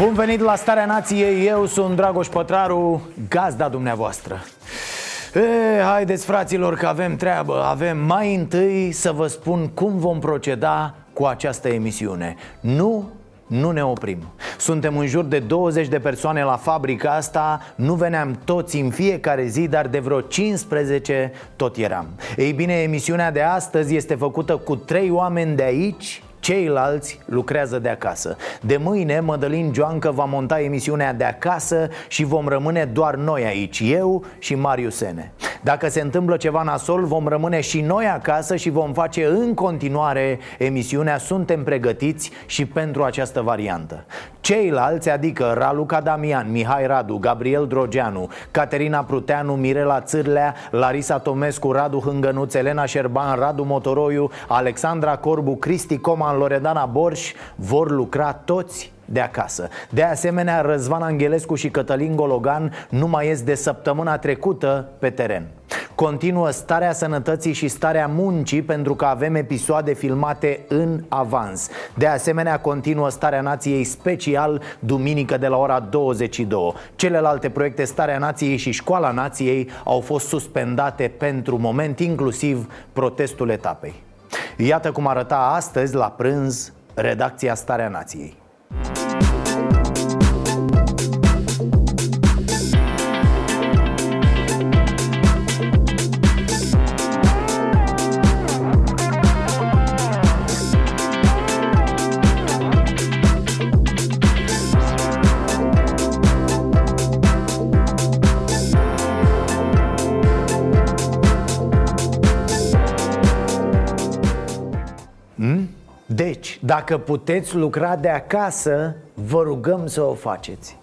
Bun venit la Starea Nației, eu sunt Dragoș Pătraru, gazda dumneavoastră. E, Haideți fraților că avem treabă. Avem mai întâi să vă spun cum vom proceda cu această emisiune. Nu nu ne oprim. Suntem în jur de 20 de persoane la fabrica asta. Nu veneam toți în fiecare zi, dar de vreo 15 tot eram. Ei bine, emisiunea de astăzi este făcută cu trei oameni de aici Ceilalți lucrează de acasă. De mâine Mădălin Joancă va monta emisiunea de acasă Și vom rămâne doar noi aici Eu și Marius Sene. Dacă se întâmplă ceva nasol Vom rămâne și noi acasă Și vom face în continuare emisiunea Suntem pregătiți și pentru această variantă Ceilalți, adică Raluca Damian, Mihai Radu, Gabriel Drogeanu Caterina Pruteanu, Mirela Țârlea Larisa Tomescu, Radu Hângănuț, Elena Șerban, Radu Motoroiu Alexandra Corbu, Cristi Coman, Loredana Borș Vor lucra toți de acasă. De asemenea, Răzvan Angelescu și Cătălin Gologan nu mai ies de săptămâna trecută pe teren Continuă starea sănătății și starea muncii pentru că avem episoade filmate în avans. De asemenea, continuă starea nației special duminică de la ora 22 Celelalte proiecte Starea Nației și Școala Nației au fost suspendate pentru moment, inclusiv protestul etapei. Iată cum arăta astăzi la prânz redacția Starea Nației dacă puteți lucra de acasă, vă rugăm să o faceți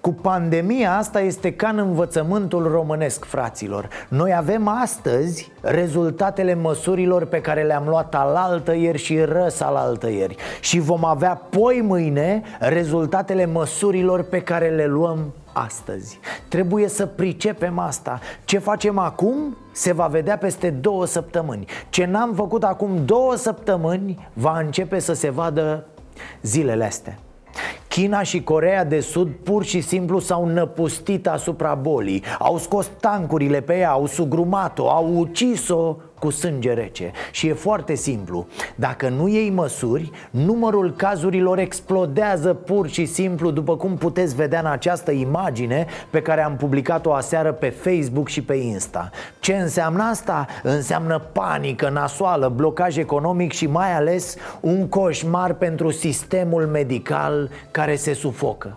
cu pandemia asta este ca în învățământul românesc, fraților. Noi avem astăzi rezultatele măsurilor pe care le-am luat alaltă ieri și răs alaltă ieri. Și vom avea poi mâine rezultatele măsurilor pe care le luăm astăzi. Trebuie să pricepem asta. Ce facem acum se va vedea peste două săptămâni. Ce n-am făcut acum două săptămâni va începe să se vadă zilele astea China și Corea de Sud pur și simplu s-au năpustit asupra bolii. Au scos tancurile pe ea, au sugrumat-o, au ucis-o cu sânge rece. Și e foarte simplu. Dacă nu iei măsuri, numărul cazurilor explodează pur și simplu După cum puteți vedea în această imagine Pe care am publicat-o aseară pe Facebook și pe Insta. Ce înseamnă asta? Înseamnă panică, nasoală, blocaj economic și mai ales un coșmar pentru sistemul medical care se sufocă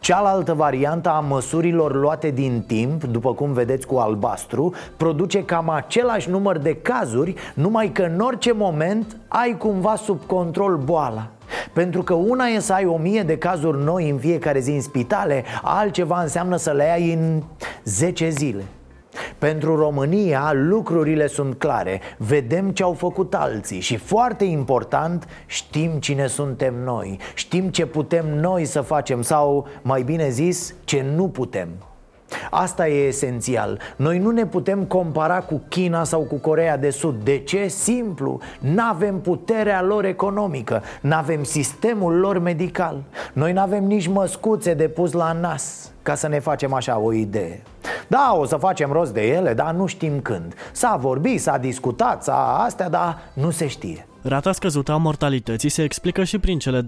Cealaltă variantă a măsurilor luate din timp, după cum vedeți cu albastru, produce cam același număr de cazuri, numai că în orice moment ai cumva sub control boala. Pentru că una e să ai o mie de cazuri noi în fiecare zi în spitale, altceva înseamnă să le ai în 10 zile. Pentru România lucrurile sunt clare. Vedem ce au făcut alții Și foarte important Știm cine suntem noi. Știm ce putem noi să facem Sau, mai bine zis, ce nu putem. Asta e esențial. Noi nu ne putem compara cu China sau cu Corea de Sud. De ce? Simplu. N-avem puterea lor economică. N-avem sistemul lor medical. Noi n-avem nici măscuțe de pus la nas Ca să ne facem așa o idee da, o să facem rost de ele, dar nu știm când S-a vorbit, s-a discutat, s-a astea, dar nu se știe Rata scăzută a mortalității se explică și prin cele 28.000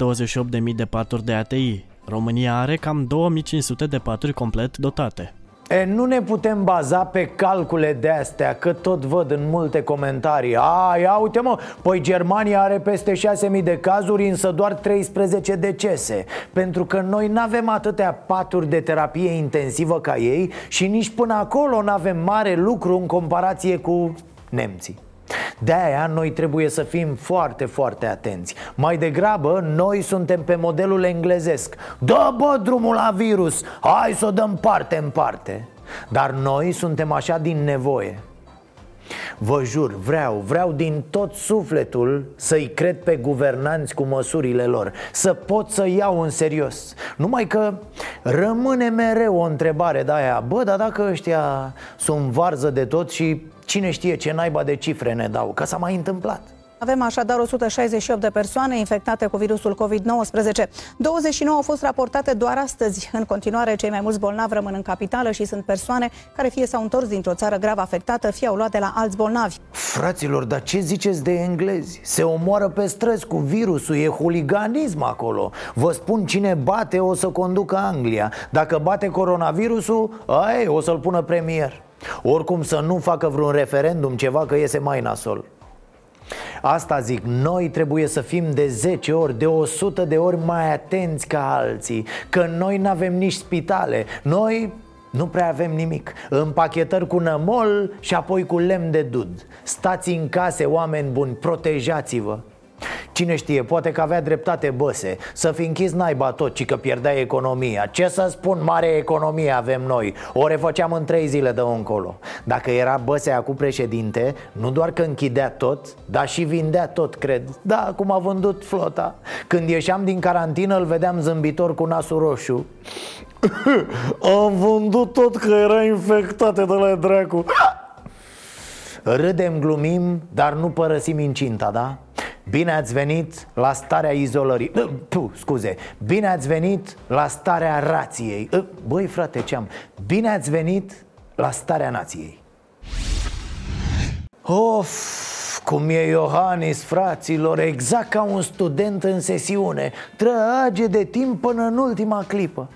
de paturi de ATI. România are cam 2500 de paturi complet dotate. E, nu ne putem baza pe calcule de astea Că tot văd în multe comentarii. A, ia uite mă, păi Germania are peste 6.000 de cazuri Însă doar 13 decese. Pentru că noi nu avem atâtea paturi de terapie intensivă ca ei Și nici până acolo nu avem mare lucru în comparație cu nemții De-aia noi trebuie să fim foarte, foarte atenți. Mai degrabă, noi suntem pe modelul englezesc. Dă bă drumul la virus, hai să o dăm parte în parte. Dar noi suntem așa din nevoie. Vă jur, vreau, vreau din tot sufletul să-i cred pe guvernanți cu măsurile lor Să pot să iau în serios. Numai că rămâne mereu o întrebare de aia Bă, dar dacă ăștia sunt varză de tot și cine știe ce naiba de cifre ne dau Că s-a mai întâmplat avem așadar 168 de persoane infectate cu virusul COVID-19. 29 au fost raportate doar astăzi. În continuare, cei mai mulți bolnavi rămân în capitală și sunt persoane care fie s-au întors dintr-o țară grav afectată, fie au luat de la alți bolnavi. Fraților, dar ce ziceți de englezi? Se omoară pe străzi cu virusul, e huliganism acolo Vă spun, cine bate o să conducă Anglia Dacă bate coronavirusul, ai, o să-l pună premier Oricum să nu facă vreun referendum ceva că iese mai nasol. Asta zic, noi trebuie să fim de 10 ori, de 100 de ori mai atenți ca alții Că noi nu avem nici spitale Noi nu prea avem nimic. Împachetări cu nămol și apoi cu lemn de dud. Stați în case, oameni buni, protejați-vă Cine știe, poate că avea dreptate Băse. Să fi închis naiba tot, ci că pierdea economia. Ce să spun, mare economie avem noi. O refăceam în trei zile de încolo. Dacă era Băse acum președinte Nu doar că închidea tot, dar și vindea tot, cred. Da, cum a vândut flota. Când ieșeam din carantină îl vedeam zâmbitor cu nasul roșu. Am vândut tot că era infectate de la dracu. Râdem, glumim, dar nu părăsim incinta, da? Bine ați venit la starea izolării Puh, scuze. Bine ați venit la starea rației. Băi frate, ce am? Bine ați venit la starea nației. Of, cum e Iohannis, fraților, exact ca un student în sesiune. Trage de timp până în ultima clipă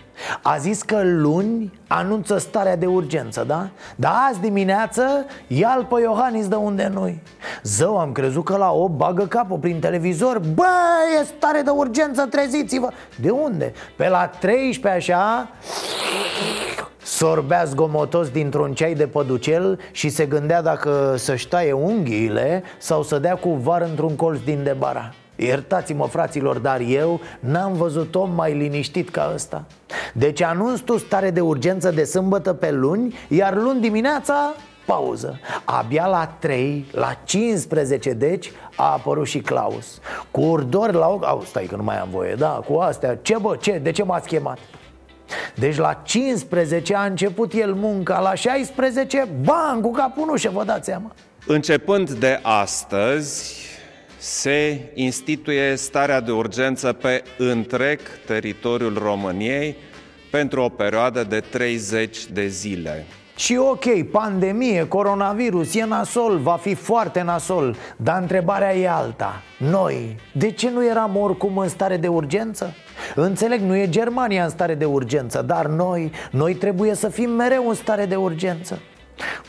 A zis că luni anunță starea de urgență, da? Dar azi dimineață ia-l pe Iohannis de unde nu-i Zău, am crezut că la o bagă capul prin televizor Bă, e stare de urgență, treziți-vă De unde? Pe la 13 așa Sorbea zgomotos dintr-un ceai de păducel și se gândea dacă să-și taie unghiile sau să dea cu var într-un colț din debara Iertați-mă, fraților, dar eu n-am văzut om mai liniștit ca ăsta. Deci anunț tu stare de urgență de sâmbătă pe luni, iar luni dimineața pauză. Abia la 3, la 15 deci a apărut și Claus. Cu urdori la ochi, au, stai că nu mai am voie, da, cu astea. Ce bă, ce, de ce m-ați chemat? Deci la 15 a început el munca, la 16, bang, cu capul nu și vă dați seama. Începând de astăzi, se instituie starea de urgență pe întreg teritoriul României pentru o perioadă de 30 de zile. Și ok, pandemie, coronavirus, e nasol, va fi foarte nasol Dar întrebarea e alta Noi, de ce nu eram oricum în stare de urgență? Înțeleg, nu e Germania în stare de urgență Dar noi, noi trebuie să fim mereu în stare de urgență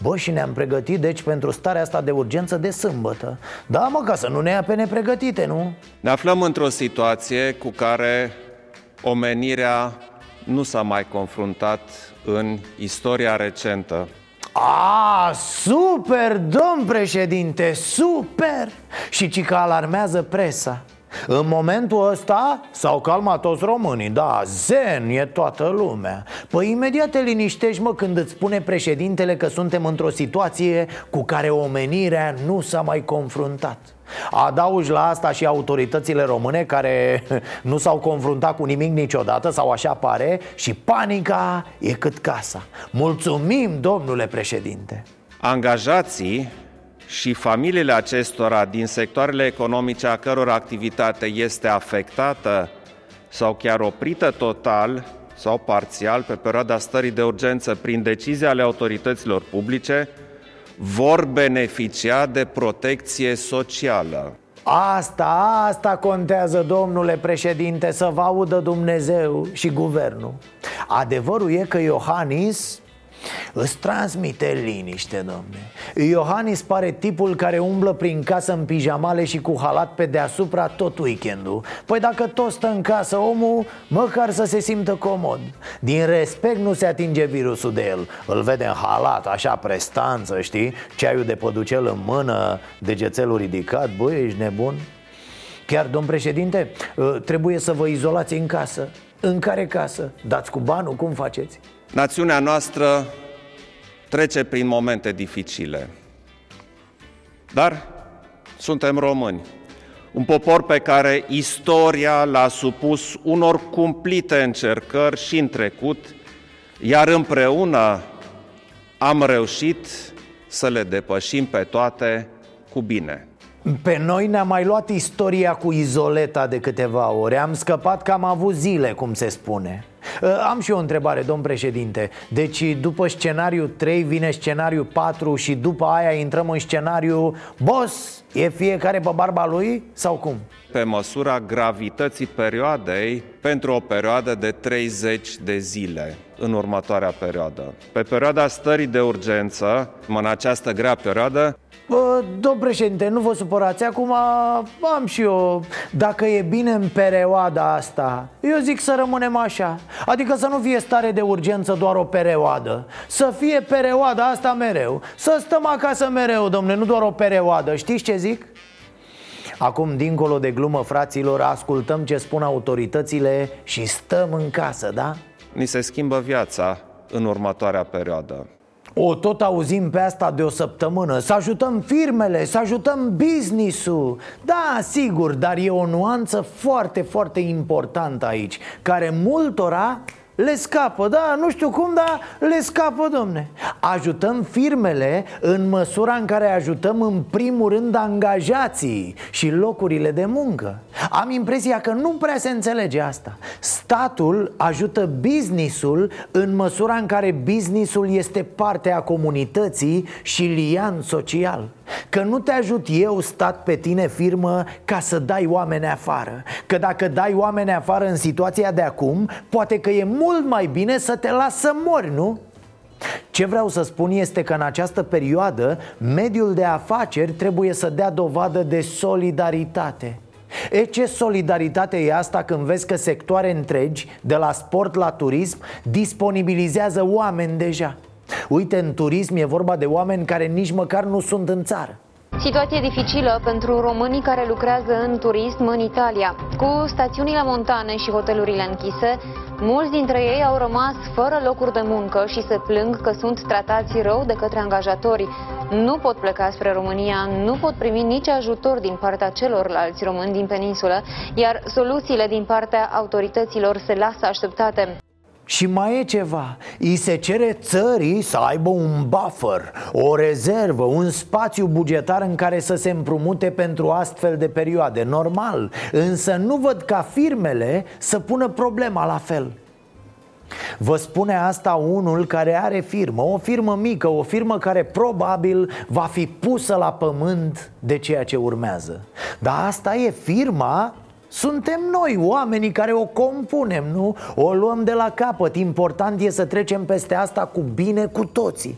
Bă, și ne-am pregătit deci pentru starea asta de urgență de sâmbătă Da, mă, ca să nu ne ia pe nepregătite, nu? Ne aflăm într-o situație cu care omenirea nu s-a mai confruntat în istoria recentă. A, super, domn președinte, super! Și ci că alarmează presa în momentul ăsta s-au calmat toți românii Da, zen e toată lumea. Păi imediat te liniștești mă când îți spune președintele că suntem într-o situație cu care omenirea nu s-a mai confruntat. Adaugi la asta și autoritățile române care nu s-au confruntat cu nimic niciodată sau așa pare Și panica e cât casa. Mulțumim, domnule președinte. Angajații și familiile acestora din sectoarele economice a căror activitate este afectată sau chiar oprită total sau parțial pe perioada stării de urgență prin decizii ale autorităților publice, vor beneficia de protecție socială. Asta, asta contează, domnule președinte, să vă audă Dumnezeu și guvernul Adevărul e că Iohannis Îți transmite liniște, domne Iohannis pare tipul care umblă prin casă în pijamale și cu halat pe deasupra tot weekendul Păi dacă tot stă în casă omul, măcar să se simtă comod Din respect nu se atinge virusul de el Îl vede în halat, așa prestanță, știi? Ceaiul de păducel în mână, degețelul ridicat Băi, ești nebun? Chiar, domn președinte, ă, trebuie să vă izolați în casă În care casă? Dați cu banul? Cum faceți? Națiunea noastră trece prin momente dificile. Dar suntem români. Un popor pe care istoria l-a supus unor cumplite încercări și în trecut, iar împreună am reușit să le depășim pe toate cu bine. Pe noi ne-a mai luat istoria cu izoleta de câteva ore Am scăpat că am avut zile, cum se spune ă, Am și eu o întrebare, domn președinte. Deci după scenariu 3 vine scenariu 4 și după aia intrăm în scenariu Boss, e fiecare pe barba lui sau cum? Pe măsura gravității perioadei pentru o perioadă de 30 de zile în următoarea perioadă. Pe perioada stării de urgență, în această grea perioadă, Bă, domn președinte, nu vă supărați. Acum am și eu. Dacă e bine în perioada asta Eu zic să rămânem așa. Adică să nu fie stare de urgență doar o perioadă Să fie perioada asta mereu. Să stăm acasă mereu, domne, nu doar o perioadă Știți ce zic? Acum, dincolo de glumă, fraților, ascultăm ce spun autoritățile și stăm în casă, da? Ni se schimbă viața în următoarea perioadă. O tot auzim pe asta de o săptămână Să ajutăm firmele, să ajutăm business-ul Da, sigur, dar e o nuanță foarte, foarte importantă aici Care multora le scapă, da, nu știu cum, dar le scapă, domne. Ajutăm firmele în măsura în care ajutăm în primul rând angajații și locurile de muncă. Am impresia că nu prea se înțelege asta. Statul ajută businessul în măsura în care businessul este parte a comunității și lian social Că nu te ajut eu, stat pe tine, firmă, ca să dai oameni afară Că dacă dai oameni afară în situația de acum Poate că e mult mai bine să te las să mori, nu? Ce vreau să spun este că în această perioadă mediul de afaceri trebuie să dea dovadă de solidaritate. E ce solidaritate e asta când vezi că sectoare întregi, de la sport la turism, disponibilizează oameni deja? Uite, în turism e vorba de oameni care nici măcar nu sunt în țară. Situație dificilă pentru românii care lucrează în turism în Italia. Cu stațiunile montane și hotelurile închise, mulți dintre ei au rămas fără locuri de muncă și se plâng că sunt tratați rău de către angajatori. Nu pot pleca spre România, nu pot primi nici ajutor din partea celorlalți români din peninsulă, iar soluțiile din partea autorităților se lasă așteptate. Și mai e ceva. Îi se cere țării să aibă un buffer O rezervă, un spațiu bugetar în care să se împrumute pentru astfel de perioade. Normal. Însă nu văd ca firmele să pună problema la fel. Vă spune asta unul care are firmă, o firmă mică, o firmă care probabil va fi pusă la pământ de ceea ce urmează. Dar asta e firma suntem noi, oamenii care o compunem, nu? O luăm de la capăt Important e să trecem peste asta cu bine cu toții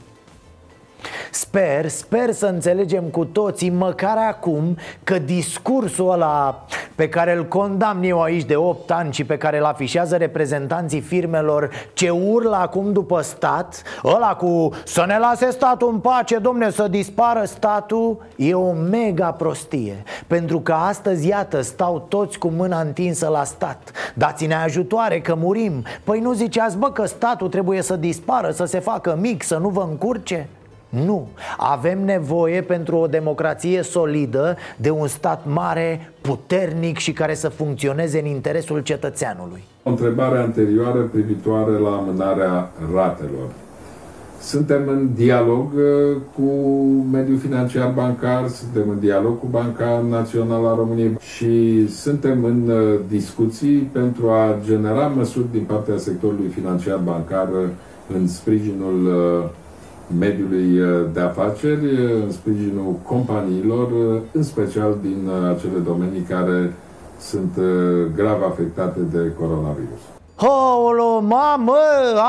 Sper, sper să înțelegem cu toții, măcar acum, că discursul ăla pe care îl condamn eu aici de 8 ani și pe care îl afișează reprezentanții firmelor ce urlă acum după stat, ăla cu să ne lase statul în pace, domne, să dispară statul, e o mega prostie. Pentru că astăzi, iată, stau toți cu mâna întinsă la stat. Dați-ne ajutoare că murim. Păi nu ziceați, bă, că statul trebuie să dispară, să se facă mic, să nu vă încurce? Nu, avem nevoie pentru o democrație solidă de un stat mare, puternic și care să funcționeze în interesul cetățeanului. O întrebare anterioară privitoare la amânarea ratelor. Suntem în dialog uh, cu mediul financiar bancar, suntem în dialog cu Banca Națională a României și suntem în uh, discuții pentru a genera măsuri din partea sectorului financiar bancar în sprijinul uh, mediului uh, de afaceri, uh, în sprijinul companiilor, uh, în special din acele domenii care sunt grav afectate de coronavirus. Olo, mamă,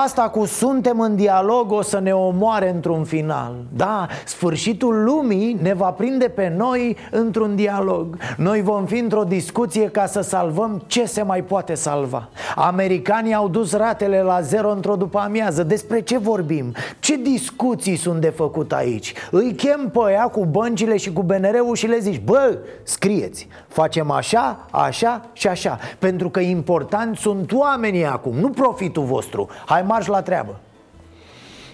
asta cu suntem în dialog o să ne omoare într-un final. Da, sfârșitul lumii ne va prinde pe noi într-un dialog. Noi vom fi într-o discuție ca să salvăm ce se mai poate salva. Americanii au dus ratele la zero într-o după amiază. Despre ce vorbim? Ce discuții sunt de făcut aici? Îi chem pe ea cu băncile și cu BNR-ul și le zici Bă, scrieți, facem așa, așa și așa. Pentru că important sunt oamenii România acum, nu profitul vostru. Hai marș la treabă.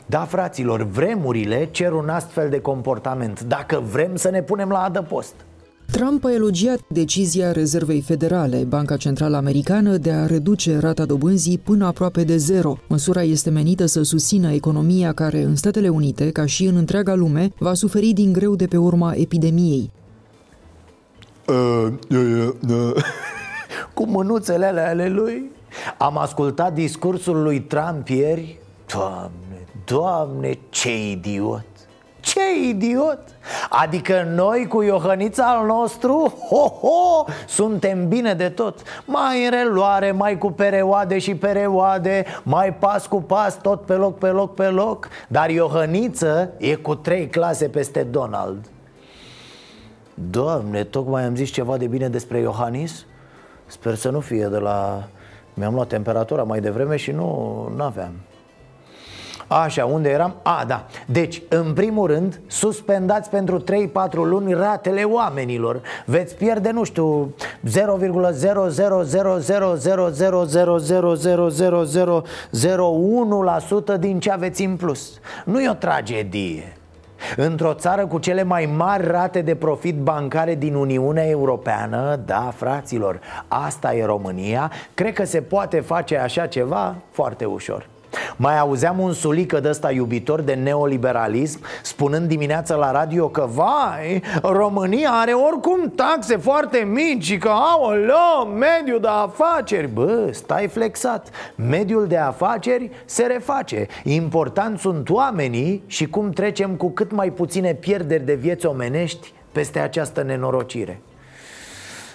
Da, fraților, vremurile cer un astfel de comportament Dacă vrem să ne punem la adăpost. Trump a elogiat decizia Rezervei Federale, Banca Centrală Americană, de a reduce rata dobânzii până aproape de zero. Măsura este menită să susțină economia care, în Statele Unite, ca și în întreaga lume, va suferi din greu de pe urma epidemiei. Uh, uh, uh, Cu mânuțele ale lui am ascultat discursul lui Trump ieri. Doamne, doamne, ce idiot. Ce idiot! Adică noi cu Iohănița al nostru, ho, ho, suntem bine de tot. Mai în reluare, mai cu pereoade și pereoade Mai pas cu pas, tot pe loc, pe loc, pe loc. Dar Iohăniță e cu trei clase peste Donald. Doamne, tocmai am zis ceva de bine despre Iohannis? Sper să nu fie de la mi-am luat temperatura mai devreme și nu aveam Așa, unde eram? A, da Deci, în primul rând, suspendați pentru 3-4 luni ratele oamenilor Veți pierde, nu știu, 0,00000000001% din ce aveți în plus Nu e o tragedie Într-o țară cu cele mai mari rate de profit bancare din Uniunea Europeană Da, fraților, asta e România Cred că se poate face așa ceva foarte ușor mai auzeam un sulică de ăsta iubitor de neoliberalism Spunând dimineața la radio că Vai, România are oricum taxe foarte mici Și că, aoleo, mediul de afaceri. Bă, stai flexat. Mediul de afaceri se reface. Important sunt oamenii Și cum trecem cu cât mai puține pierderi de vieți omenești Peste această nenorocire.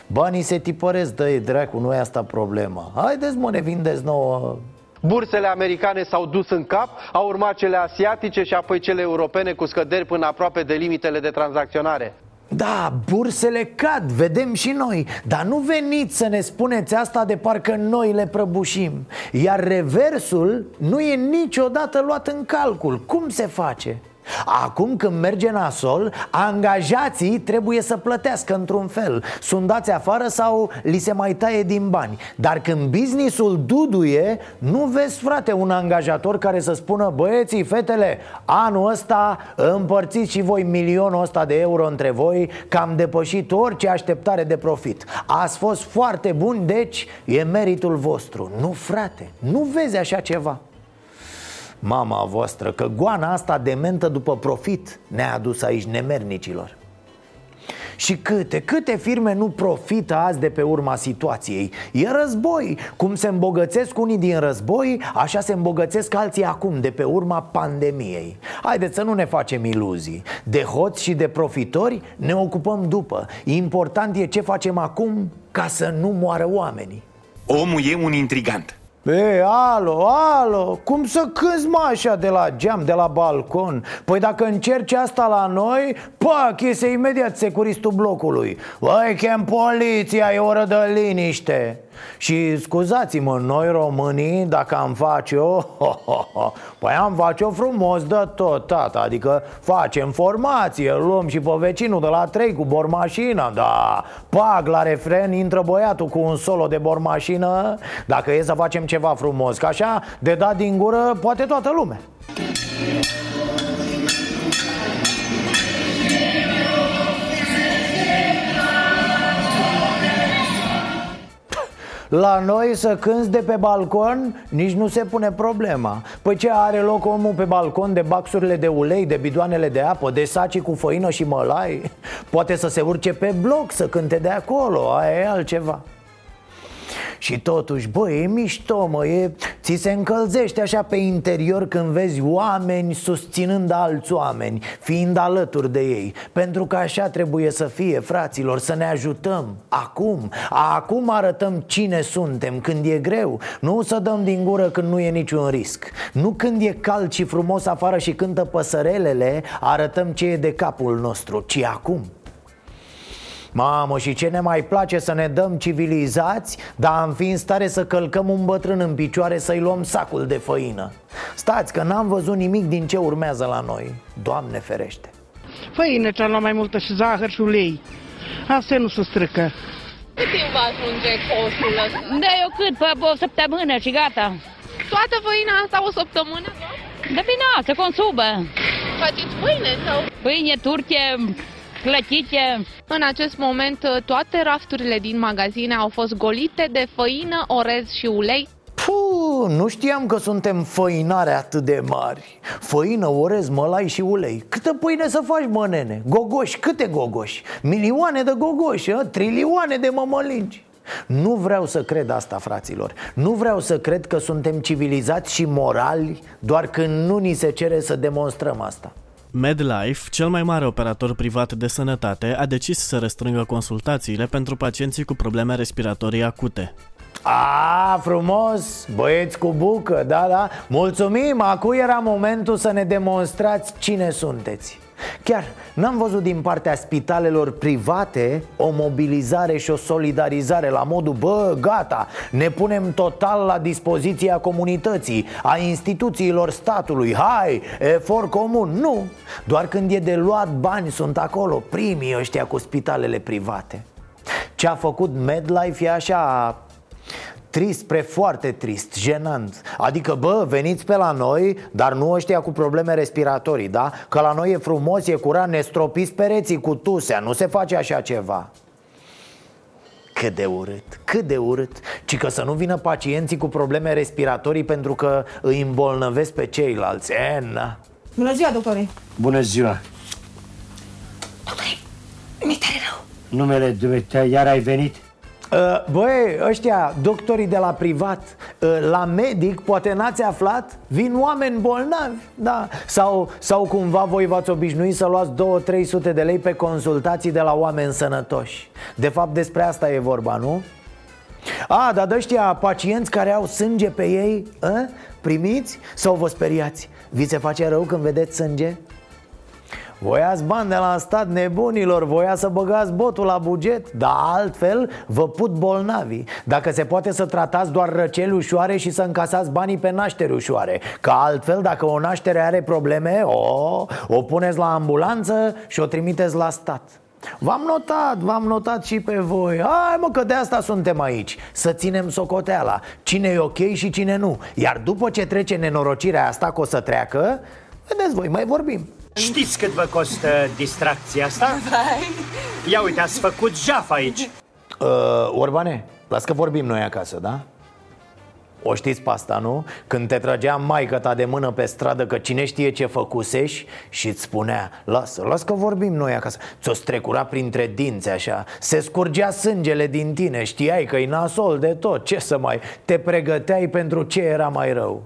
Banii se tipăresc, dă dracu, nu e asta problema. Haideți mă, ne vindeți nouă Bursele americane s-au dus în cap, au urmat cele asiatice și apoi cele europene cu scăderi până aproape de limitele de tranzacționare. Da, bursele cad, vedem și noi Dar nu veniți să ne spuneți asta de parcă noi le prăbușim Iar reversul nu e niciodată luat în calcul Cum se face? Acum când merge nasol, angajații trebuie să plătească într-un fel. Sunt dați afară sau li se mai taie din bani. Dar când businessul duduie, nu vezi frate un angajator care să spună Băieții, fetele, anul ăsta împărțiți și voi milionul ăsta de euro între voi Că am depășit orice așteptare de profit. Ați fost foarte buni, deci e meritul vostru. Nu frate, nu vezi așa ceva mama voastră Că goana asta dementă după profit ne-a adus aici nemernicilor. Și câte, câte firme nu profită azi de pe urma situației? E război. Cum se îmbogățesc unii din război, așa se îmbogățesc alții acum, de pe urma pandemiei. Haideți să nu ne facem iluzii. De hoți și de profitori ne ocupăm după. Important e ce facem acum ca să nu moară oamenii. Omul e un intrigant E, alo, alo, cum să cânti mă așa de la geam, de la balcon? Păi dacă încerci asta la noi, pac, iese imediat securistul blocului Băi, chem poliția, e oră de liniște și scuzați-mă, noi românii, dacă am face-o ho, ho, ho, Păi am face-o frumos de tot, tata Adică facem formație, luăm și pe vecinul de la trei cu bormașina Da, pag la refren, intră băiatul cu un solo de bormașină. Dacă e să facem ceva frumos, că așa, de dat din gură, poate toată lumea La noi să cânți de pe balcon nici nu se pune problema. Păi ce are loc omul pe balcon de baxurile de ulei, de bidoanele de apă, de saci cu făină și mălai? Poate să se urce pe bloc să cânte de acolo, aia e altceva Și totuși, bă, e mișto, mă, e... ți se încălzește așa pe interior când vezi oameni susținând alți oameni Fiind alături de ei. Pentru că așa trebuie să fie, fraților, să ne ajutăm Acum, acum arătăm cine suntem când e greu. Nu să dăm din gură când nu e niciun risc. Nu când e cald și frumos afară și cântă păsărelele Arătăm ce e de capul nostru, ci acum Mamă, și ce ne mai place să ne dăm civilizați Dar am fi în stare să călcăm un bătrân în picioare să-i luăm sacul de făină Stați că n-am văzut nimic din ce urmează la noi Doamne ferește Făină cea mai multă și zahăr și ulei Asta nu se strică Cât timp va ajunge coșul ăsta? Da, eu cât? Pe o săptămână și gata Toată făina asta o săptămână? Da, bine, se consumă Faceți pâine sau? Pâine, turche, clătite. În acest moment, toate rafturile din magazine au fost golite de făină, orez și ulei. Puh, nu știam că suntem făinare atât de mari Făină, orez, mălai și ulei Câtă pâine să faci, mă, nene? Gogoși, câte gogoși? Milioane de gogoși, a? trilioane de mămălingi nu vreau să cred asta, fraților Nu vreau să cred că suntem civilizați și morali Doar când nu ni se cere să demonstrăm asta MedLife, cel mai mare operator privat de sănătate, a decis să restrângă consultațiile pentru pacienții cu probleme respiratorii acute. A, frumos, băieți cu bucă, da, da. Mulțumim, acum era momentul să ne demonstrați cine sunteți Chiar n-am văzut din partea spitalelor private o mobilizare și o solidarizare la modul Bă, gata, ne punem total la dispoziția comunității, a instituțiilor statului Hai, efort comun. Nu, doar când e de luat bani sunt acolo primii ăștia cu spitalele private. Ce a făcut MedLife e așa Trist, pre foarte trist, jenant. Adică, bă, veniți pe la noi, dar nu ăștia cu probleme respiratorii, da? Că la noi e frumos, e curat, ne stropiți pereții cu tusea, nu se face așa ceva. Cât de urât, cât de urât. Ci că să nu vină pacienții cu probleme respiratorii Pentru că îi îmbolnăvesc pe ceilalți. Enna. Bună ziua, doctore. Bună ziua. Doctore, mi tare rău. Numele dumneavoastră, iar ai venit? Uh, băi, ăștia, doctorii de la privat uh, La medic, poate n-ați aflat Vin oameni bolnavi da. sau, sau cumva voi v-ați obișnuit să luați 2-300 de lei pe consultații de la oameni sănătoși De fapt despre asta e vorba, nu? A, dar de ăștia pacienți care au sânge pe ei a? Primiți sau vă speriați? Vi se face rău când vedeți sânge? Voiați bani de la stat nebunilor, voia să băgați botul la buget? Dar altfel vă put bolnavi. Dacă se poate să tratați doar răceli ușoare și să încasați banii pe nașteri ușoare. Că altfel dacă o naștere are probleme, o, o puneți la ambulanță și o trimiteți la stat. V-am notat, v-am notat și pe voi. Hai mă că de asta suntem aici Să ținem socoteala. Cine e ok și cine nu. Iar după ce trece nenorocirea asta că o să treacă Vedeți voi, mai vorbim Știți cât vă costă distracția asta? Vai. Ia uite, ați făcut jaf aici uh, Orbane, las că vorbim noi acasă, da? O știți pe asta, nu? Când te trăgea maică ta de mână pe stradă că cine știe ce făcusești Și îți spunea, lasă, las că vorbim noi acasă Ți-o strecura printre dinți așa Se scurgea sângele din tine, știai că e nasol de tot Ce să mai, te pregăteai pentru ce era mai rău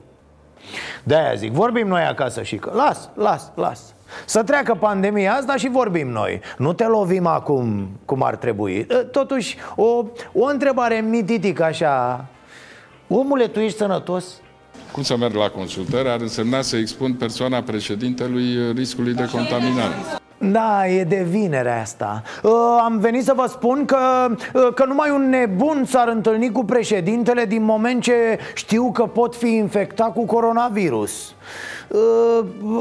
De-aia zic, vorbim noi acasă și că Las, las, las să treacă pandemia asta și vorbim noi. Nu te lovim acum cum ar trebui. Totuși, o, o întrebare mititică așa. Omule, tu ești sănătos? Cum să merg la consultări? Ar însemna să expun persoana președintelui riscului de contaminare. Da, e de vinere asta. Uh, Am venit să vă spun că, uh, că numai un nebun s-ar întâlni cu președintele Din moment ce știu că pot fi infectat cu coronavirus. uh,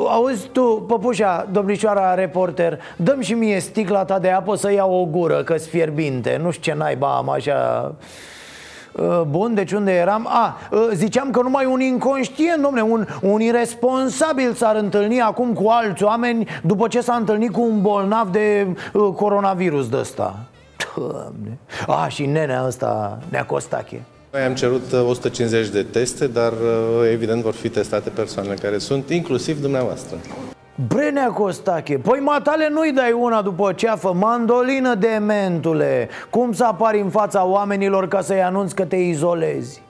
Auzi tu, păpușa, domnișoara reporter Dăm și mie sticla ta de apă să iau o gură, că-s fierbinte Nu știu ce naiba am așa... Uh, bun, deci unde eram? A, uh, ziceam că numai un inconștient, domne, un, un irresponsabil s-ar întâlni acum cu alți oameni După ce s-a întâlnit cu un bolnav de uh, coronavirus de ăsta Doamne. A, și nenea ăsta, Neacostache noi am cerut 150 de teste, dar evident vor fi testate persoane care sunt, inclusiv dumneavoastră. Brenea Costache, păi matale nu-i dai una după ceafă Mandolină de mentule Cum să apari în fața oamenilor ca să-i anunți că te izolezi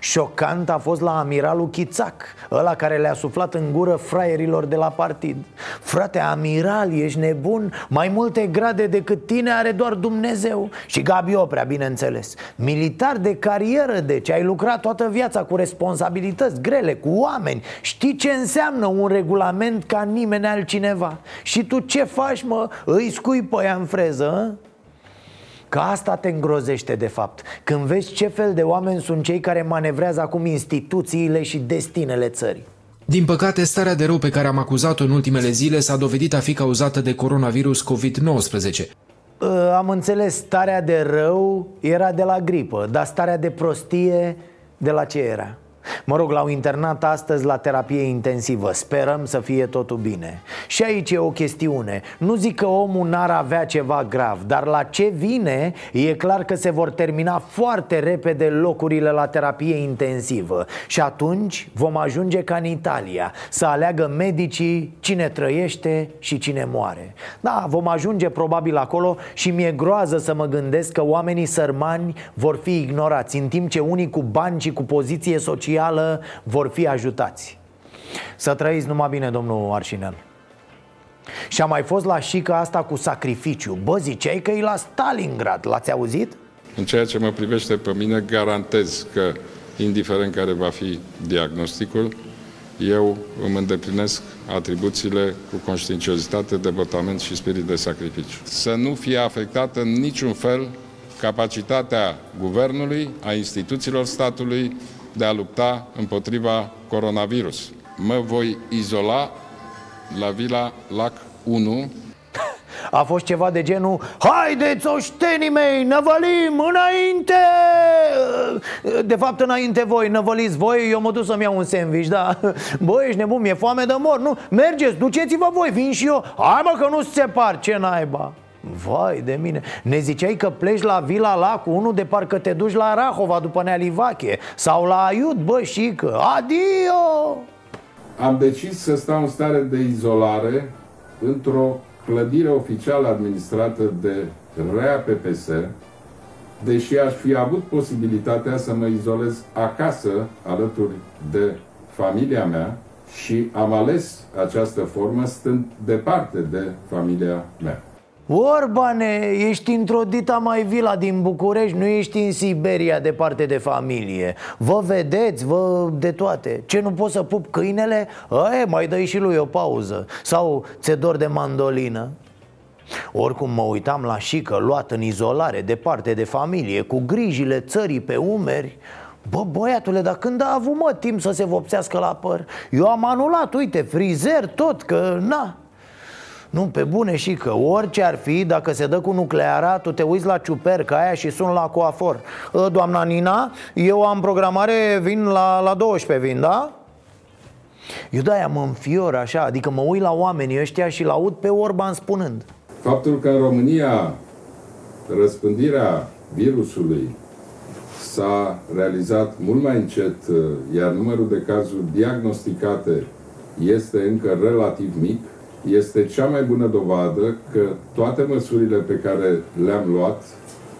Șocant a fost la amiralul Chițac Ăla care le-a suflat în gură fraierilor de la partid Frate, amiral, ești nebun? Mai multe grade decât tine are doar Dumnezeu Și Gabi Oprea, bineînțeles Militar de carieră, deci ai lucrat toată viața cu responsabilități grele, cu oameni Știi ce înseamnă un regulament ca nimeni altcineva Și tu ce faci, mă? Îi scui pe ea în freză, a? Că asta te îngrozește de fapt Când vezi ce fel de oameni sunt cei care manevrează acum instituțiile și destinele țării din păcate, starea de rău pe care am acuzat-o în ultimele zile s-a dovedit a fi cauzată de coronavirus COVID-19. Ă, am înțeles, starea de rău era de la gripă, dar starea de prostie de la ce era? Mă rog, l-au internat astăzi la terapie intensivă. Sperăm să fie totul bine. Și aici e o chestiune. Nu zic că omul n-ar avea ceva grav Dar la ce vine, e clar că se vor termina foarte repede locurile la terapie intensivă. Și atunci vom ajunge ca în Italia Să aleagă medicii cine trăiește și cine moare. Da, vom ajunge probabil acolo Și mi-e groază să mă gândesc că oamenii sărmani vor fi ignorați În timp ce unii cu bani și cu poziție socială socială vor fi ajutați Să trăiți numai bine, domnul Arșinel și a mai fost la șica asta cu sacrificiu Bă, ziceai că e la Stalingrad, l-ați auzit? În ceea ce mă privește pe mine, garantez că, indiferent care va fi diagnosticul, eu îmi îndeplinesc atribuțiile cu conștiinciozitate, devotament și spirit de sacrificiu. Să nu fie afectată în niciun fel capacitatea guvernului, a instituțiilor statului, de a lupta împotriva coronavirus. Mă voi izola la Vila Lac 1 a fost ceva de genul Haideți, oștenii mei, năvălim înainte! De fapt, înainte voi, năvăliți voi Eu mă duc să-mi iau un sandwich, da? Băi, ești nebun, mi-e foame de mor Nu, mergeți, duceți-vă voi, vin și eu. Hai mă că nu se separ, ce naiba Vai de mine Ne ziceai că pleci la Vila Lacu Unul de parcă te duci la Rahova după Nealivache Sau la Aiut, bă, și că Adio! Am decis să stau în stare de izolare Într-o clădire oficială administrată de REA PPS Deși aș fi avut posibilitatea să mă izolez acasă Alături de familia mea și am ales această formă stând departe de familia mea. Orbane, ești într-o dita mai vila din București Nu ești în Siberia departe de familie. Vă vedeți, vă de toate. Ce nu poți să pup câinele? E, mai dai și lui o pauză. Sau ți dor de mandolină? Oricum mă uitam la șică luat în izolare, departe de familie Cu grijile țării pe umeri. Bă, băiatule, dar când a avut mă timp să se vopsească la păr? Eu am anulat, uite, frizer, tot, că na nu, pe bune și că orice ar fi, dacă se dă cu nucleara, tu te uiți la ciuperca aia și sun la coafor ă, Doamna Nina, eu am programare, vin la, la 12, vin, da? Eu de-aia mă înfior așa, adică mă uit la oamenii ăștia și l-aud pe Orban spunând Faptul că în România răspândirea virusului s-a realizat mult mai încet, iar numărul de cazuri diagnosticate este încă relativ mic, este cea mai bună dovadă că toate măsurile pe care le-am luat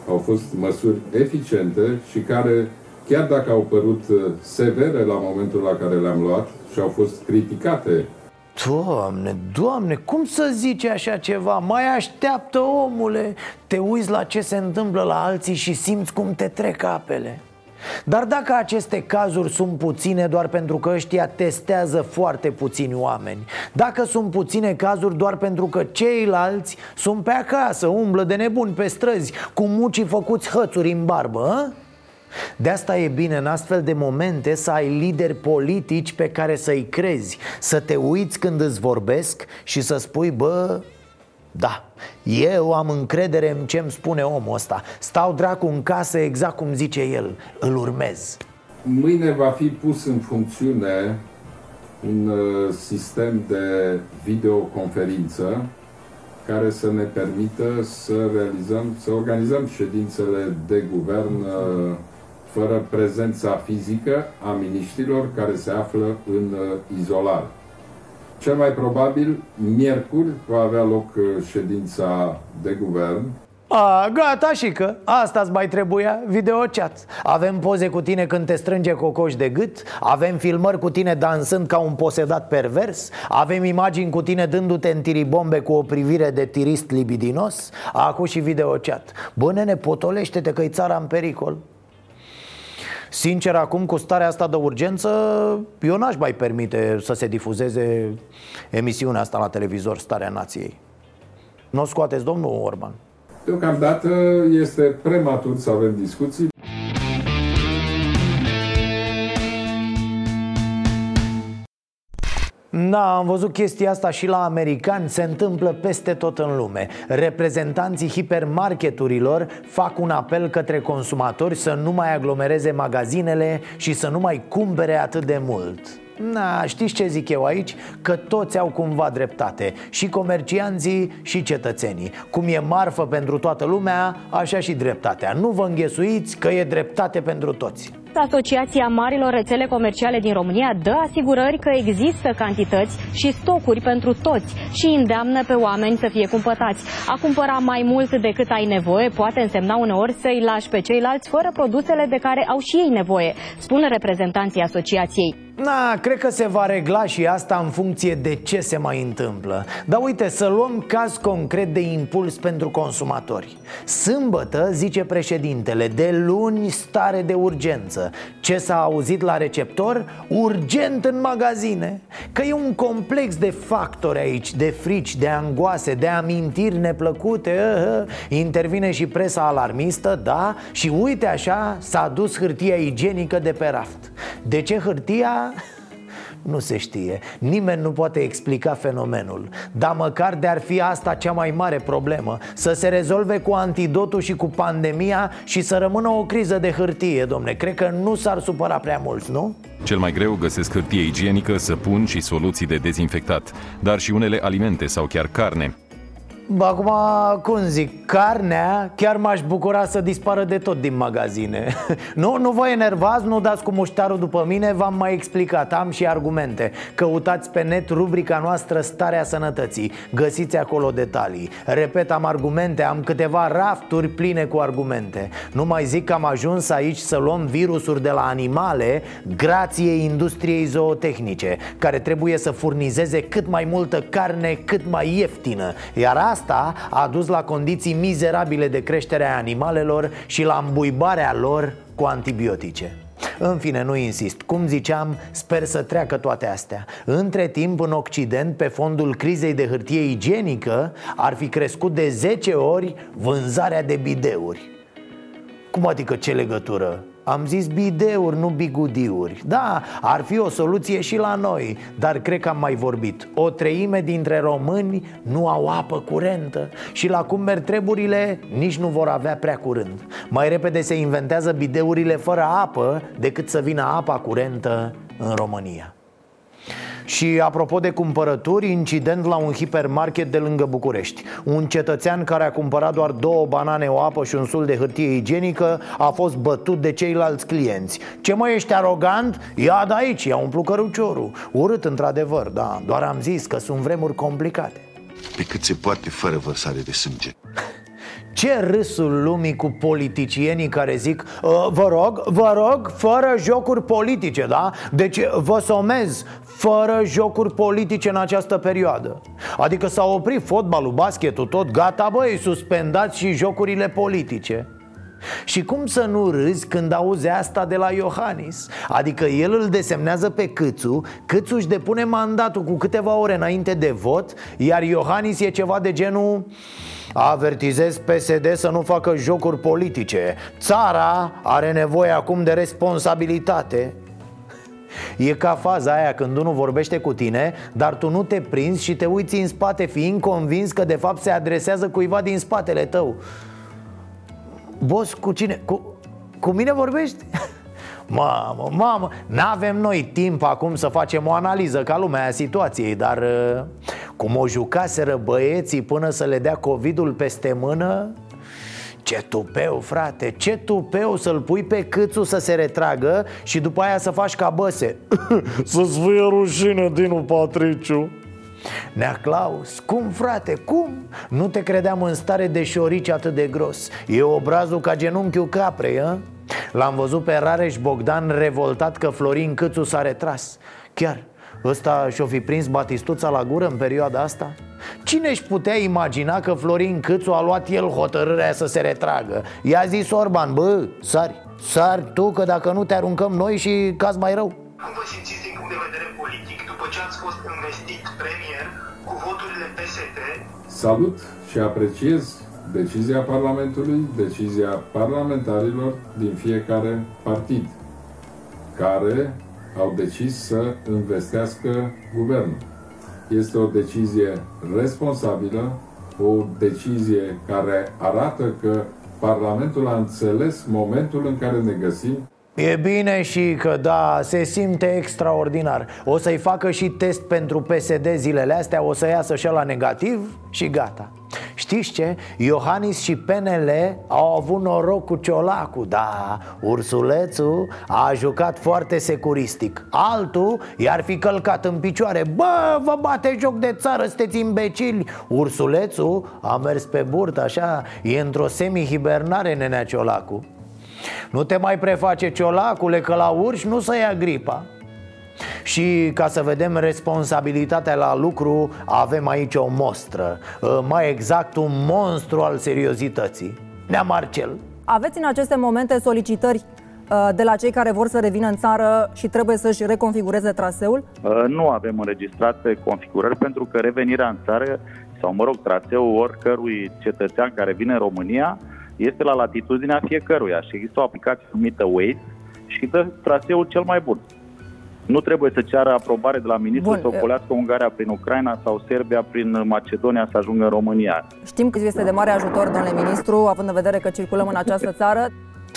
au fost măsuri eficiente și care, chiar dacă au părut uh, severe la momentul la care le-am luat și au fost criticate. Doamne, doamne, cum să zici așa ceva? Mai așteaptă omule. Te uiți la ce se întâmplă la alții și simți cum te trec apele dar dacă aceste cazuri sunt puține doar pentru că ăștia testează foarte puțini oameni Dacă sunt puține cazuri doar pentru că ceilalți sunt pe acasă, umblă de nebuni pe străzi Cu mucii făcuți hățuri în barbă, a? De asta e bine în astfel de momente să ai lideri politici pe care să-i crezi Să te uiți când îți vorbesc și să spui, bă, da, eu am încredere în ce îmi spune omul ăsta. Stau dracu în casă exact cum zice el. Îl urmez. Mâine va fi pus în funcțiune un uh, sistem de videoconferință care să ne permită să realizăm, să organizăm ședințele de guvern uh, fără prezența fizică a miniștrilor care se află în uh, izolare. Cel mai probabil, miercuri, va avea loc uh, ședința de guvern. A, gata și că asta-ți mai trebuia, videochat Avem poze cu tine când te strânge cocoș de gât Avem filmări cu tine dansând ca un posedat pervers Avem imagini cu tine dându-te în tiribombe cu o privire de tirist libidinos. Acum și videochat Bă, nene, potolește-te că-i țara în pericol Sincer, acum cu starea asta de urgență Eu n-aș mai permite să se difuzeze emisiunea asta la televizor, Starea Nației Nu o scoateți, domnul Orban Deocamdată este prematur să avem discuții. Da, am văzut chestia asta și la americani, se întâmplă peste tot în lume. Reprezentanții hipermarketurilor fac un apel către consumatori să nu mai aglomereze magazinele și să nu mai cumpere atât de mult. Na, știți ce zic eu aici? Că toți au cumva dreptate. Și comercianții și cetățenii. Cum e marfă pentru toată lumea, așa și dreptatea. Nu vă înghesuiți că e dreptate pentru toți Asociația Marilor Rețele Comerciale din România dă asigurări că există cantități și stocuri pentru toți și îndeamnă pe oameni să fie cumpătați. A cumpăra mai mult decât ai nevoie poate însemna uneori să-i lași pe ceilalți fără produsele de care au și ei nevoie, spun reprezentanții asociației. Na, cred că se va regla și asta în funcție de ce se mai întâmplă Dar uite, să luăm caz concret de impuls pentru consumatori Sâmbătă, zice președintele, de luni stare de urgență Ce s-a auzit la receptor? Urgent în magazine Că e un complex de factori aici, de frici, de angoase, de amintiri neplăcute Intervine și presa alarmistă, da? Și uite așa, s-a dus hârtia igienică de pe raft De ce hârtia? Nu se știe, nimeni nu poate explica fenomenul. Dar măcar de-ar fi asta cea mai mare problemă. Să se rezolve cu antidotul și cu pandemia Și să rămână o criză de hârtie, domne. Cred că nu s-ar supăra prea mulți, nu? Cel mai greu găsesc hârtie igienică, săpun și soluții de dezinfectat. Dar și unele alimente sau chiar carne Acum, cum zic, carnea chiar m-aș bucura să dispară de tot din magazine. Nu, nu vă enervați, nu dați cu muștarul după mine, v-am mai explicat, am și argumente. Căutați pe net rubrica noastră Starea Sănătății, găsiți acolo detalii. Repet, am argumente, am câteva rafturi pline cu argumente. Nu mai zic că am ajuns aici să luăm virusuri de la animale Grație industriei zootehnice Care trebuie să furnizeze cât mai multă carne cât mai ieftină. Iar asta a dus la condiții mizerabile de creștere a animalelor și la îmbuibarea lor cu antibiotice. În fine, nu insist. Cum ziceam, sper să treacă toate astea. Între timp, în Occident, pe fondul crizei de hârtie igienică, ar fi crescut de 10 ori vânzarea de bideuri. Cum adică ce legătură? Am zis bideuri, nu bigudiuri. Da, ar fi o soluție și la noi Dar cred că am mai vorbit. O treime dintre români nu au apă curentă Și la cum merg treburile, nici nu vor avea prea curând. Mai repede se inventează bideurile fără apă Decât să vină apa curentă în România și apropo de cumpărături, incident la un hipermarket de lângă București. Un cetățean care a cumpărat doar două banane, o apă și un sul de hârtie igienică A fost bătut de ceilalți clienți. Ce mă, ești arogant? Ia de aici, ia umplu căruciorul Urât într-adevăr, da, doar am zis că sunt vremuri complicate. Pe cât se poate fără vărsare de sânge. Ce râsul lumii cu politicienii care zic Vă rog, vă rog, fără jocuri politice, da? Deci vă somez, fără jocuri politice în această perioadă. Adică s-a oprit fotbalul, basketul, tot gata, băi, suspendați și jocurile politice. Și cum să nu râzi când auzi asta de la Iohannis? Adică el îl desemnează pe Câțu Câțu își depune mandatul cu câteva ore înainte de vot Iar Iohannis e ceva de genul Avertizez PSD să nu facă jocuri politice. Țara are nevoie acum de responsabilitate E ca faza aia când unul vorbește cu tine Dar tu nu te prinzi și te uiți în spate Fiind convins că de fapt se adresează cuiva din spatele tău Boss, cu cine? Cu, cu mine vorbești? Mamă, mamă, n-avem noi timp acum să facem o analiză ca lumea a situației Dar uh, cum o jucaseră băieții până să le dea COVID-ul peste mână ce tupeu, frate, ce tupeu să-l pui pe câțu să se retragă Și după aia să faci ca băse Să-ți fie rușine, Dinu Patriciu Nea Claus, cum frate, cum? Nu te credeam în stare de șorici atât de gros E obrazul ca genunchiul caprei, a? L-am văzut pe Rareș Bogdan revoltat că Florin Câțu s-a retras Chiar, ăsta și-o fi prins batistuța la gură în perioada asta? Cine își putea imagina că Florin Câțu a luat el hotărârea să se retragă? I-a zis Orban, bă, sari, sari tu că dacă nu te aruncăm noi și caz mai rău Cum vă simțiți din punct de vedere politic după ce ați fost investit premier cu voturile PSD? Salut și apreciez decizia Parlamentului, decizia parlamentarilor din fiecare partid, care au decis să investească guvernul. Este o decizie responsabilă, o decizie care arată că Parlamentul a înțeles momentul în care ne găsim. E bine și că da, se simte extraordinar. O să-i facă și test pentru PSD zilele astea O să iasă și la negativ și gata Știți ce? Iohannis și PNL au avut noroc cu Ciolacu. Da, ursulețul a jucat foarte securistic. Altul i-ar fi călcat în picioare. Bă, vă bate joc de țară, sunteți imbecili. Ursulețul a mers pe burtă așa E într-o semi-hibernare nenea Ciolacu. Nu te mai preface ciolacule că la urși nu să ia gripa și ca să vedem responsabilitatea la lucru Avem aici o mostră Mai exact un monstru al seriozității Nea Marcel Aveți în aceste momente solicitări de la cei care vor să revină în țară și trebuie să-și reconfigureze traseul? Nu avem înregistrate configurări pentru că revenirea în țară sau, mă rog, traseul oricărui cetățean care vine în România este la latitudinea fiecăruia și există o aplicație numită Waze și dă traseul cel mai bun. Nu trebuie să ceară aprobare de la ministru Bun. să ocolească Ungaria prin Ucraina sau Serbia prin Macedonia să ajungă în România. Știm că este de mare ajutor, domnule ministru, având în vedere că circulăm în această țară.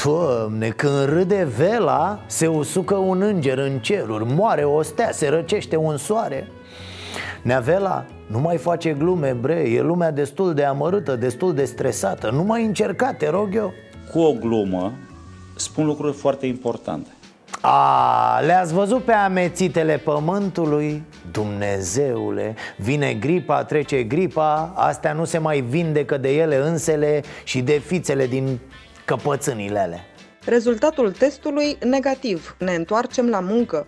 Doamne, când râde vela, se usucă un înger în ceruri Moare o stea, se răcește un soare Neavela, nu mai face glume, bre, e lumea destul de amărâtă, destul de stresată Nu mai încerca, te rog eu Cu o glumă spun lucruri foarte importante. A, le-ați văzut pe amețitele pământului? Dumnezeule, vine gripa, trece gripa Astea nu se mai vindecă de ele însele și de fițele din căpățânile alea Rezultatul testului negativ. Ne întoarcem la muncă.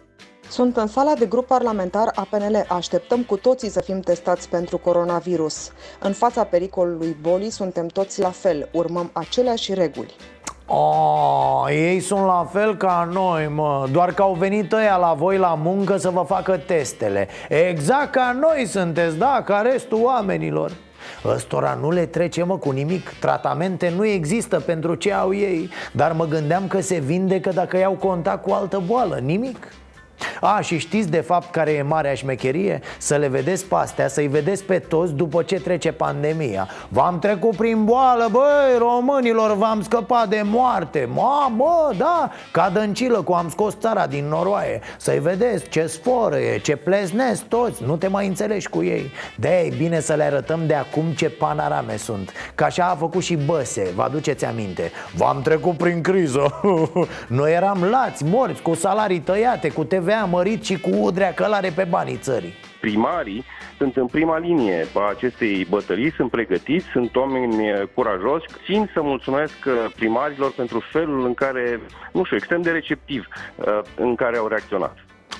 Sunt în sala de grup parlamentar a PNL. Așteptăm cu toții să fim testați pentru coronavirus. În fața pericolului bolii suntem toți la fel. Urmăm aceleași reguli. Oh, ei sunt la fel ca noi, mă. Doar că au venit ăia la voi la muncă să vă facă testele. Exact ca noi sunteți, da, ca restul oamenilor. Ăstora nu le trece mă cu nimic. Tratamente nu există pentru ce au ei. Dar mă gândeam că se vindecă dacă iau contact cu altă boală. Nimic a, și știți de fapt care e marea șmecherie? Să le vedeți pe astea, să-i vedeți pe toți după ce trece pandemia. V-am trecut prin boală, băi, românilor, v-am scăpat de moarte. Mamă, da, ca dăncilă cu am scos țara din noroaie. Să-i vedeți ce sforă e, ce pleznesc toți, nu te mai înțelegi cu ei. De e bine să le arătăm de acum ce panorame sunt Ca așa a făcut și Băse, vă aduceți aminte. V-am trecut prin criză. Noi eram lați, morți, cu salarii tăiate, cu TVA mărit și cu udrea călare pe banii țării primarii sunt în prima linie a acestei bătălii, sunt pregătiți, sunt oameni eh, curajoși. Țin să mulțumesc eh, primarilor pentru felul în care, nu știu, extrem de receptiv eh, în care au reacționat.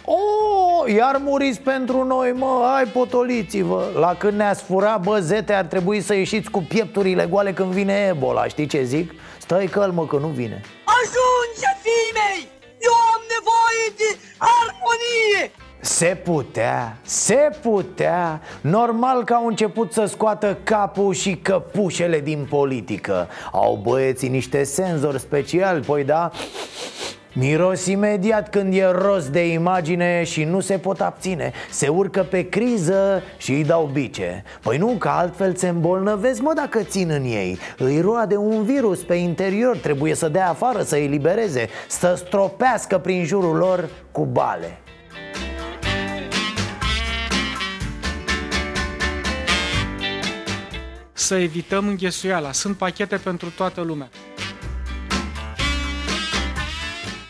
Oh, iar muriți pentru noi, mă, hai potoliți-vă La când ne-ați furat, bă, zete, ar trebui să ieșiți cu piepturile goale când vine Ebola Știi ce zic? Stai calmă că nu vine Ajunge, fii mei! Eu am nevoie de armonie! Se putea, se putea. Normal că au început să scoată capul și căpușele din politică. Au băieții niște senzori speciali, păi da Miros imediat când e rost de imagine și nu se pot abține Se urcă pe criză și îi dau bice Păi nu, că altfel se îmbolnăvesc, mă, dacă țin în ei Îi roade un virus pe interior, trebuie să dea afară, să elibereze Să stropească prin jurul lor cu bale Să evităm înghesuiala. Sunt pachete pentru toată lumea.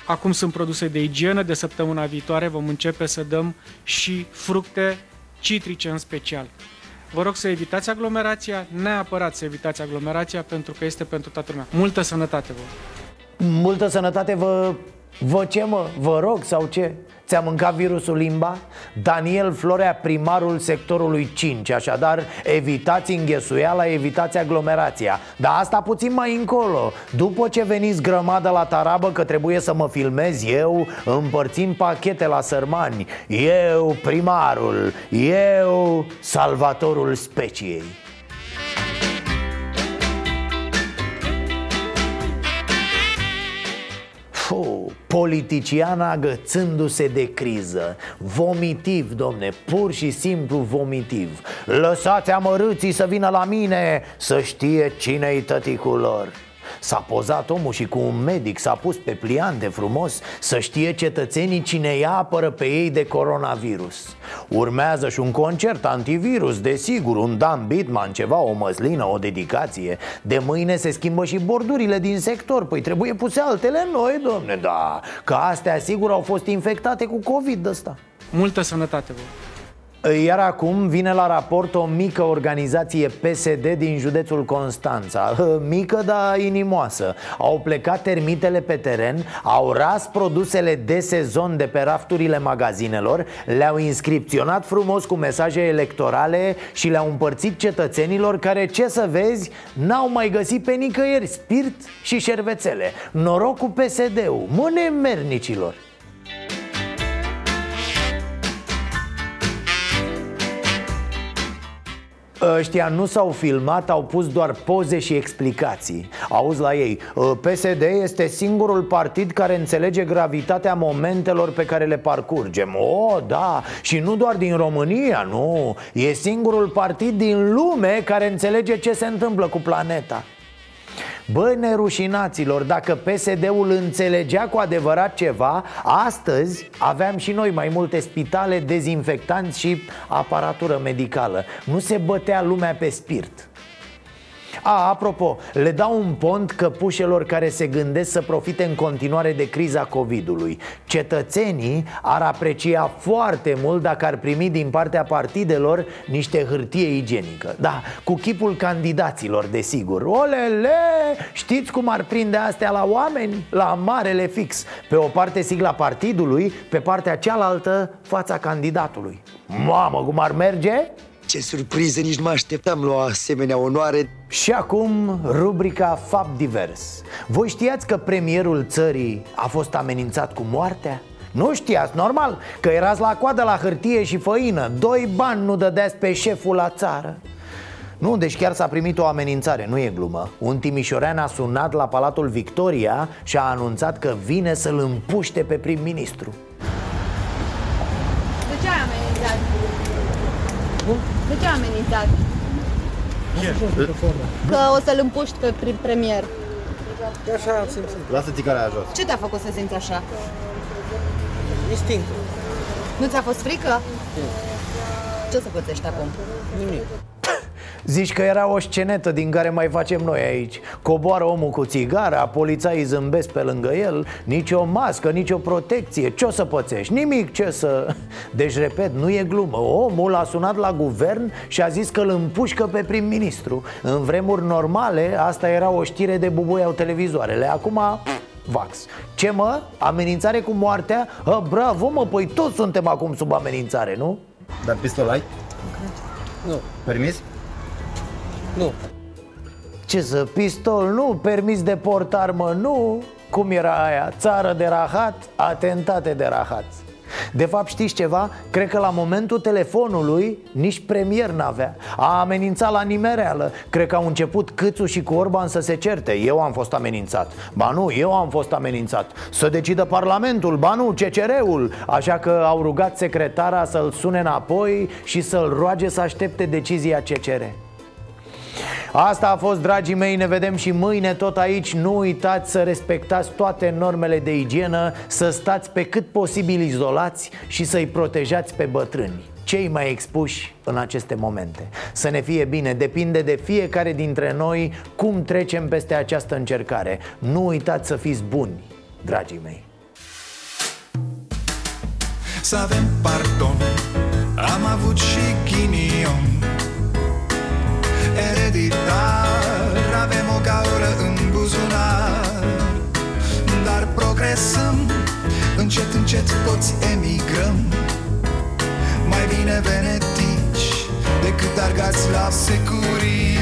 Acum sunt produse de igienă, de săptămâna viitoare vom începe să dăm și fructe citrice în special. Vă rog să evitați aglomerația, neapărat să evitați aglomerația pentru că este pentru toată lumea. Multă sănătate vă! Multă sănătate vă... Vă ce mă? Vă rog sau ce? Ți-a mâncat virusul limba? Daniel Florea, primarul sectorului 5 Așadar, evitați înghesuiala, evitați aglomerația Dar asta puțin mai încolo După ce veniți grămadă la tarabă că trebuie să mă filmez eu Împărțim pachete la sărmani Eu, primarul Eu, salvatorul speciei Fuh, politician agățându-se de criză. Vomitiv, domne, pur și simplu vomitiv. Lăsați amărâții să vină la mine Să știe cine-i tăticul lor S-a pozat omul și cu un medic S-a pus pe pliante frumos Să știe cetățenii cine îi apără pe ei de coronavirus. Urmează și un concert antivirus Desigur, un Dan Bitman, ceva, o măslină, o dedicație. De mâine se schimbă și bordurile din sector. Păi trebuie puse altele noi, domne, da Că astea, sigur, au fost infectate cu COVID ăsta. Multă sănătate vă! Iar acum vine la raport o mică organizație PSD din județul Constanța. Mică, dar inimoasă. Au plecat termitele pe teren Au ras produsele de sezon de pe rafturile magazinelor Le-au inscripționat frumos cu mesaje electorale Și le-au împărțit cetățenilor care, ce să vezi, n-au mai găsit pe nicăieri spirit și șervețele. Noroc cu PSD-ul, mâne mernicilor Ăștia nu s-au filmat, au pus doar poze și explicații. Auzi la ei, PSD este singurul partid care înțelege gravitatea momentelor pe care le parcurgem. O, da, și nu doar din România, nu. E singurul partid din lume care înțelege ce se întâmplă cu planeta Bă, nerușinaților, dacă PSD-ul înțelegea cu adevărat ceva Astăzi aveam și noi mai multe spitale, dezinfectanți și aparatură medicală. Nu se bătea lumea pe spirit a, apropo, le dau un pont căpușelor care se gândesc să profite în continuare de criza COVID-ului. Cetățenii ar aprecia foarte mult dacă ar primi din partea partidelor niște hârtie igienică. Da, cu chipul candidaților, desigur. Olele, știți cum ar prinde astea la oameni? La marele fix. Pe o parte sigla partidului, pe partea cealaltă fața candidatului. Mamă, cum ar merge? Ce surpriză, nici nu mă așteptam la o asemenea onoare Și acum rubrica Fapt Divers Voi știați că premierul țării a fost amenințat cu moartea? Nu știați, normal, că erați la coadă la hârtie și făină Doi bani nu dădeați pe șeful la țară nu, deci chiar s-a primit o amenințare, nu e glumă Un timișorean a sunat la Palatul Victoria și a anunțat că vine să-l împuște pe prim-ministru De ce ai amenințat? De ce ai amenințat? Că o să-l împuști pe prim premier. Așa am simțit. Lasă țicarea jos. Ce te-a făcut să simți așa? Instinctul. Nu ți-a fost frică? Ce o să pățești acum? Nimic. Zici că era o scenetă din care mai facem noi aici Coboară omul cu țigara, polițaii zâmbesc pe lângă el Nici o mască, nici o protecție Ce o să pățești? Nimic ce să... Deci, repet, nu e glumă Omul a sunat la guvern și a zis că îl împușcă pe prim-ministru În vremuri normale, asta era o știre de bubuiau televizoarele Acum... Vax. Ce mă? Amenințare cu moartea? A, bravo mă, păi toți suntem acum sub amenințare, nu? Dar pistol ai? Nu. Permis? Nu. Ce să, pistol, nu, permis de portarmă, nu. Cum era aia? Țară de rahat, atentate de rahat. De fapt știți ceva? Cred că la momentul telefonului nici premier n-avea. A amenințat la nimereală. Cred că au început Câțu și cu Orban să se certe. Eu am fost amenințat. Ba nu, eu am fost amenințat. Să decidă Parlamentul, ba nu, CCR-ul Așa că au rugat secretara să-l sune înapoi Și să-l roage să aștepte decizia CCR Asta a fost, dragii mei, ne vedem și mâine tot aici. Nu uitați să respectați toate normele de igienă Să stați pe cât posibil izolați și să-i protejați pe bătrâni cei mai expuși în aceste momente. Să ne fie bine, depinde de fiecare dintre noi cum trecem peste această încercare. Nu uitați să fiți buni, dragii mei. Să avem pardon Am avut și ghinion Ereditar Avem o gaură în buzunar. Dar progresăm Încet, încet toți emigrăm. Mai bine venetici Decât argați la securii